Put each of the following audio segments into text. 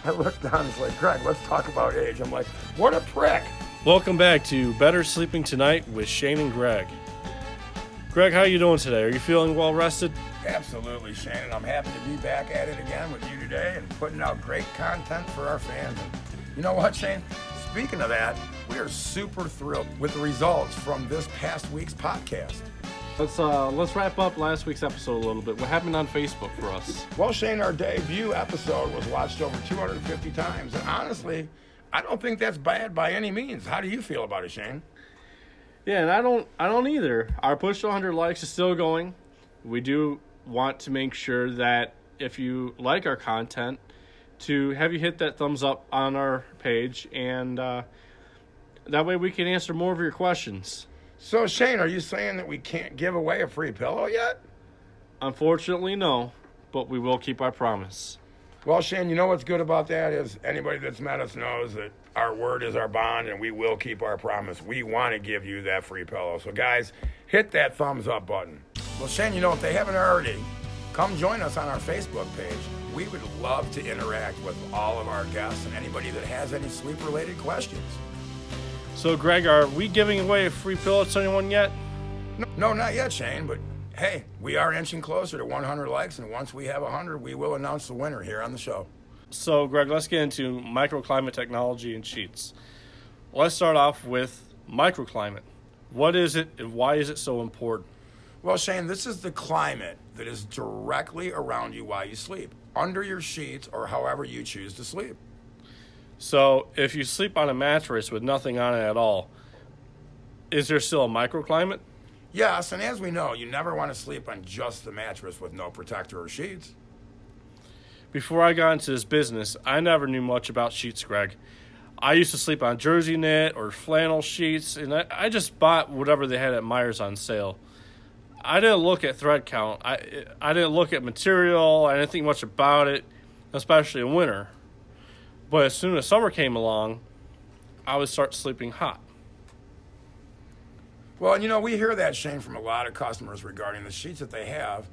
I looked down. He's like, Greg, let's talk about age. I'm like, what a prick. Welcome back to Better Sleeping Tonight with Shane and Greg. Greg, how are you doing today? Are you feeling well rested? Absolutely, Shane. And I'm happy to be back at it again with you today and putting out great content for our fans. And you know what, Shane? Speaking of that, we are super thrilled with the results from this past week's podcast. Let's uh let's wrap up last week's episode a little bit. What happened on Facebook for us? Well, Shane, our debut episode was watched over 250 times, and honestly, I don't think that's bad by any means. How do you feel about it, Shane? Yeah, and I don't I don't either. Our push to 100 likes is still going. We do want to make sure that if you like our content, to have you hit that thumbs up on our page, and uh, that way we can answer more of your questions. So, Shane, are you saying that we can't give away a free pillow yet? Unfortunately, no, but we will keep our promise. Well, Shane, you know what's good about that is anybody that's met us knows that our word is our bond and we will keep our promise. We want to give you that free pillow. So, guys, hit that thumbs up button. Well, Shane, you know, if they haven't already, come join us on our Facebook page. We would love to interact with all of our guests and anybody that has any sleep related questions. So, Greg, are we giving away a free pillow to anyone yet? No, no, not yet, Shane, but hey, we are inching closer to 100 likes, and once we have 100, we will announce the winner here on the show. So, Greg, let's get into microclimate technology and sheets. Let's start off with microclimate. What is it and why is it so important? Well, Shane, this is the climate that is directly around you while you sleep, under your sheets or however you choose to sleep. So, if you sleep on a mattress with nothing on it at all, is there still a microclimate? Yes, and as we know, you never want to sleep on just the mattress with no protector or sheets. Before I got into this business, I never knew much about sheets, Greg. I used to sleep on jersey knit or flannel sheets, and I, I just bought whatever they had at Meijer's on sale. I didn't look at thread count. I I didn't look at material. I didn't think much about it, especially in winter. But as soon as summer came along, I would start sleeping hot. Well, and you know, we hear that, Shane, from a lot of customers regarding the sheets that they have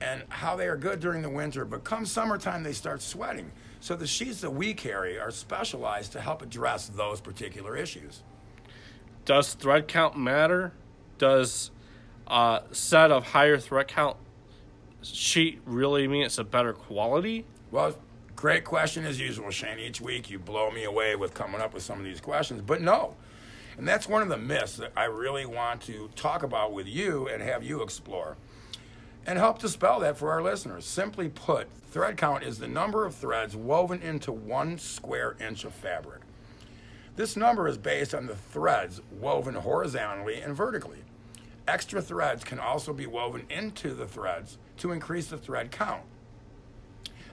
and how they are good during the winter, but come summertime, they start sweating. So the sheets that we carry are specialized to help address those particular issues. Does thread count matter? Does a set of higher thread count sheet really mean it's a better quality? Well, great question as usual, Shane. Each week you blow me away with coming up with some of these questions, but no. And that's one of the myths that I really want to talk about with you and have you explore and help dispel that for our listeners. Simply put, thread count is the number of threads woven into one square inch of fabric. This number is based on the threads woven horizontally and vertically. Extra threads can also be woven into the threads to increase the thread count.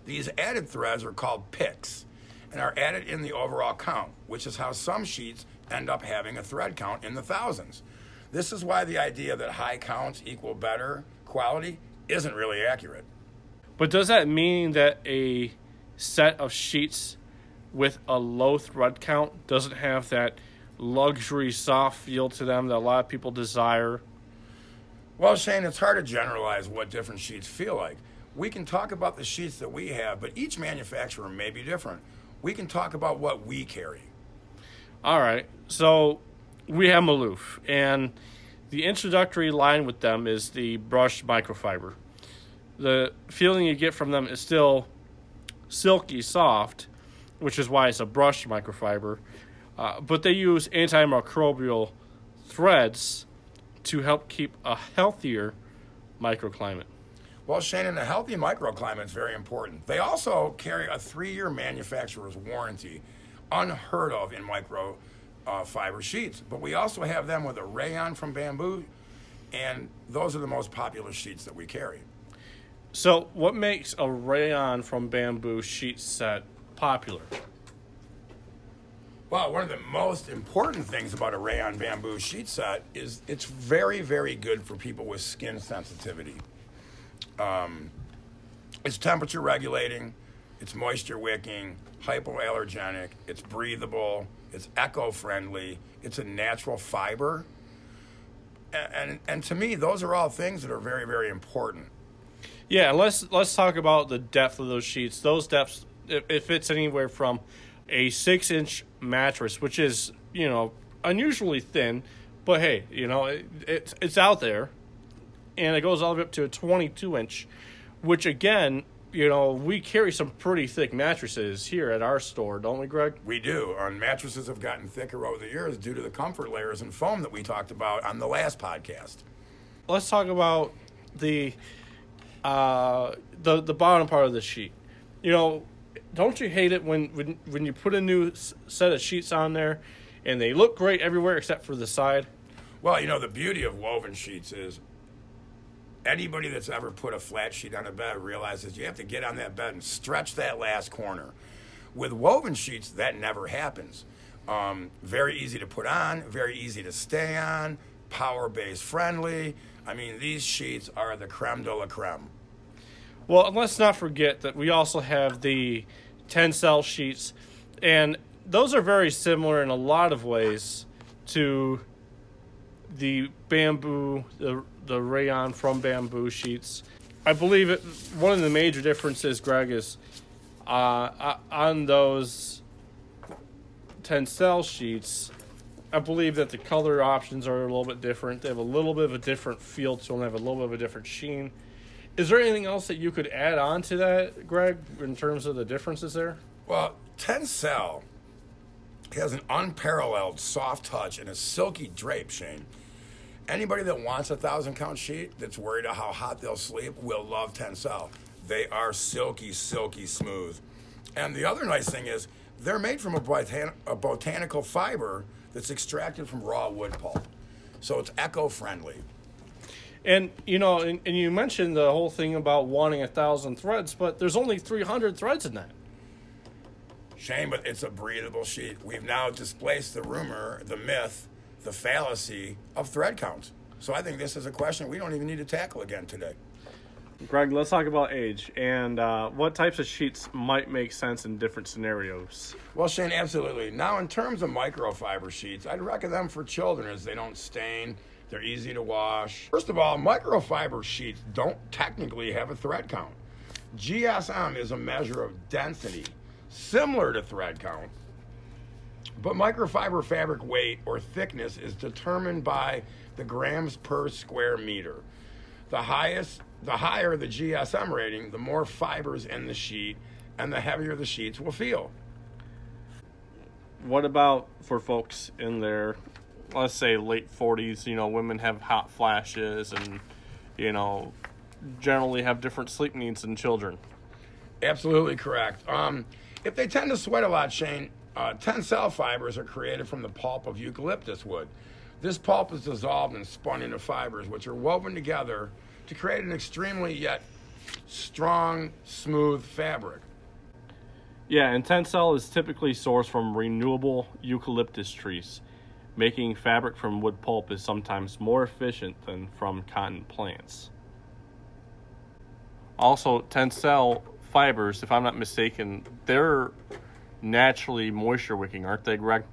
These added threads are called picks and are added in the overall count, which is how some sheets end up having a thread count in the thousands. This is why the idea that high counts equal better quality isn't really accurate. But does that mean that a set of sheets with a low thread count doesn't have that luxury soft feel to them that a lot of people desire? Well, Shane, it's hard to generalize what different sheets feel like. We can talk about the sheets that we have, but each manufacturer may be different. We can talk about what we carry. All right. So we have Malouf, and the introductory line with them is the brushed microfiber. The feeling you get from them is still silky soft, which is why it's a brushed microfiber. Uh, but they use antimicrobial threads to help keep a healthier microclimate. Well, Shannon, a healthy microclimate is very important. They also carry a three year manufacturer's warranty, unheard of in micro uh, fiber sheets. But we also have them with a rayon from bamboo, and those are the most popular sheets that we carry. So, what makes a rayon from bamboo sheet set popular? Well, one of the most important things about a rayon bamboo sheet set is it's very, very good for people with skin sensitivity. Um, it's temperature regulating, it's moisture wicking, hypoallergenic, it's breathable, it's eco friendly, it's a natural fiber. And, and, and to me, those are all things that are very, very important. Yeah, let's let's talk about the depth of those sheets. Those depths it, it fits anywhere from a six inch mattress, which is you know unusually thin, but hey, you know it, it's it's out there, and it goes all the way up to a 22 inch, which again. You know, we carry some pretty thick mattresses here at our store, don't we, Greg? We do. And mattresses have gotten thicker over the years due to the comfort layers and foam that we talked about on the last podcast. Let's talk about the uh, the the bottom part of the sheet. You know, don't you hate it when when when you put a new set of sheets on there and they look great everywhere except for the side? Well, you know, the beauty of woven sheets is anybody that's ever put a flat sheet on a bed realizes you have to get on that bed and stretch that last corner. With woven sheets, that never happens. Um, very easy to put on, very easy to stay on, power base friendly. I mean, these sheets are the creme de la creme. Well, let's not forget that we also have the Tencel sheets, and those are very similar in a lot of ways to the bamboo, the the rayon from bamboo sheets. I believe it. One of the major differences, Greg, is uh, on those Tencel sheets. I believe that the color options are a little bit different. They have a little bit of a different feel to them. They have a little bit of a different sheen. Is there anything else that you could add on to that, Greg, in terms of the differences there? Well, Tencel has an unparalleled soft touch and a silky drape, Shane. Anybody that wants a thousand count sheet that's worried about how hot they'll sleep will love Tencel. They are silky, silky smooth. And the other nice thing is they're made from a, botan- a botanical fiber that's extracted from raw wood pulp. So it's eco friendly. And you know, and, and you mentioned the whole thing about wanting a thousand threads, but there's only 300 threads in that. Shame, but it's a breathable sheet. We've now displaced the rumor, the myth, the fallacy of thread counts. So I think this is a question we don't even need to tackle again today. Greg, let's talk about age and uh, what types of sheets might make sense in different scenarios. Well, Shane, absolutely. Now, in terms of microfiber sheets, I'd recommend them for children as they don't stain, they're easy to wash. First of all, microfiber sheets don't technically have a thread count. GSM is a measure of density, similar to thread count. But microfiber fabric weight or thickness is determined by the grams per square meter. The highest, the higher the GSM rating, the more fibers in the sheet, and the heavier the sheets will feel. What about for folks in their, let's say, late 40s? You know, women have hot flashes and, you know, generally have different sleep needs than children. Absolutely correct. Um, if they tend to sweat a lot, Shane, uh, Tencel fibers are created from the pulp of eucalyptus wood. This pulp is dissolved and spun into fibers, which are woven together to create an extremely yet strong, smooth fabric. Yeah, and Tencel is typically sourced from renewable eucalyptus trees. Making fabric from wood pulp is sometimes more efficient than from cotton plants. Also, Tencel fibers, if I'm not mistaken, they're naturally moisture wicking, aren't they, Greg?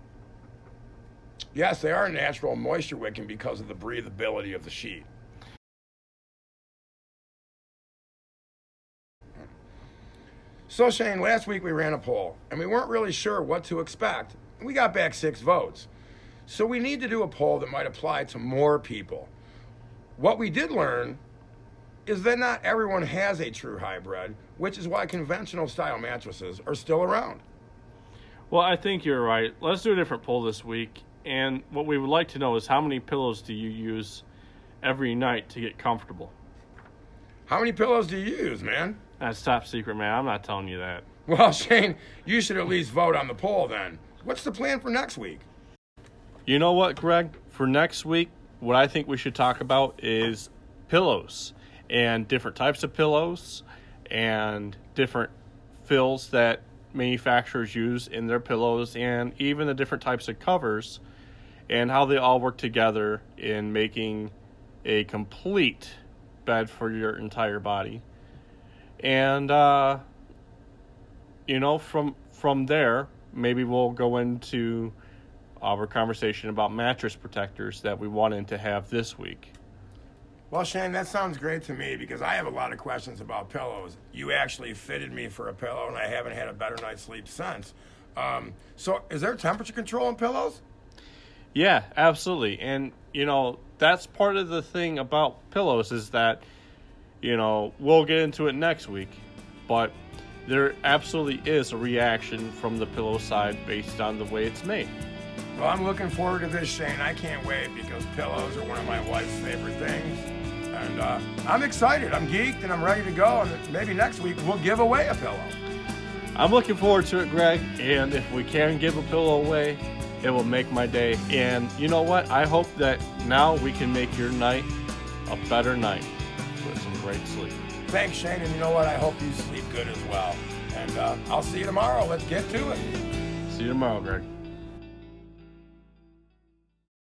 Yes, they are natural moisture wicking because of the breathability of the sheet. So, Shane, last week we ran a poll and we weren't really sure what to expect. We got back six votes. So, we need to do a poll that might apply to more people. What we did learn is that not everyone has a true hybrid, which is why conventional style mattresses are still around. Well, I think you're right. Let's do a different poll this week. And what we would like to know is how many pillows do you use every night to get comfortable? How many pillows do you use, man? That's top secret, man. I'm not telling you that. Well, Shane, you should at least vote on the poll then. What's the plan for next week? You know what, Greg? For next week, what I think we should talk about is pillows and different types of pillows and different fills that manufacturers use in their pillows and even the different types of covers and how they all work together in making a complete bed for your entire body. And uh, you know, from from there, maybe we'll go into our conversation about mattress protectors that we wanted to have this week. Well, Shane, that sounds great to me because I have a lot of questions about pillows. You actually fitted me for a pillow, and I haven't had a better night's sleep since. Um, so, is there temperature control in pillows? Yeah, absolutely. And, you know, that's part of the thing about pillows is that, you know, we'll get into it next week, but there absolutely is a reaction from the pillow side based on the way it's made. Well, I'm looking forward to this, Shane. I can't wait because pillows are one of my wife's favorite things. And uh, I'm excited. I'm geeked and I'm ready to go. And maybe next week we'll give away a pillow. I'm looking forward to it, Greg. And if we can give a pillow away, it will make my day. And you know what? I hope that now we can make your night a better night with some great sleep. Thanks, Shane. And you know what? I hope you sleep good as well. And uh, I'll see you tomorrow. Let's get to it. See you tomorrow, Greg.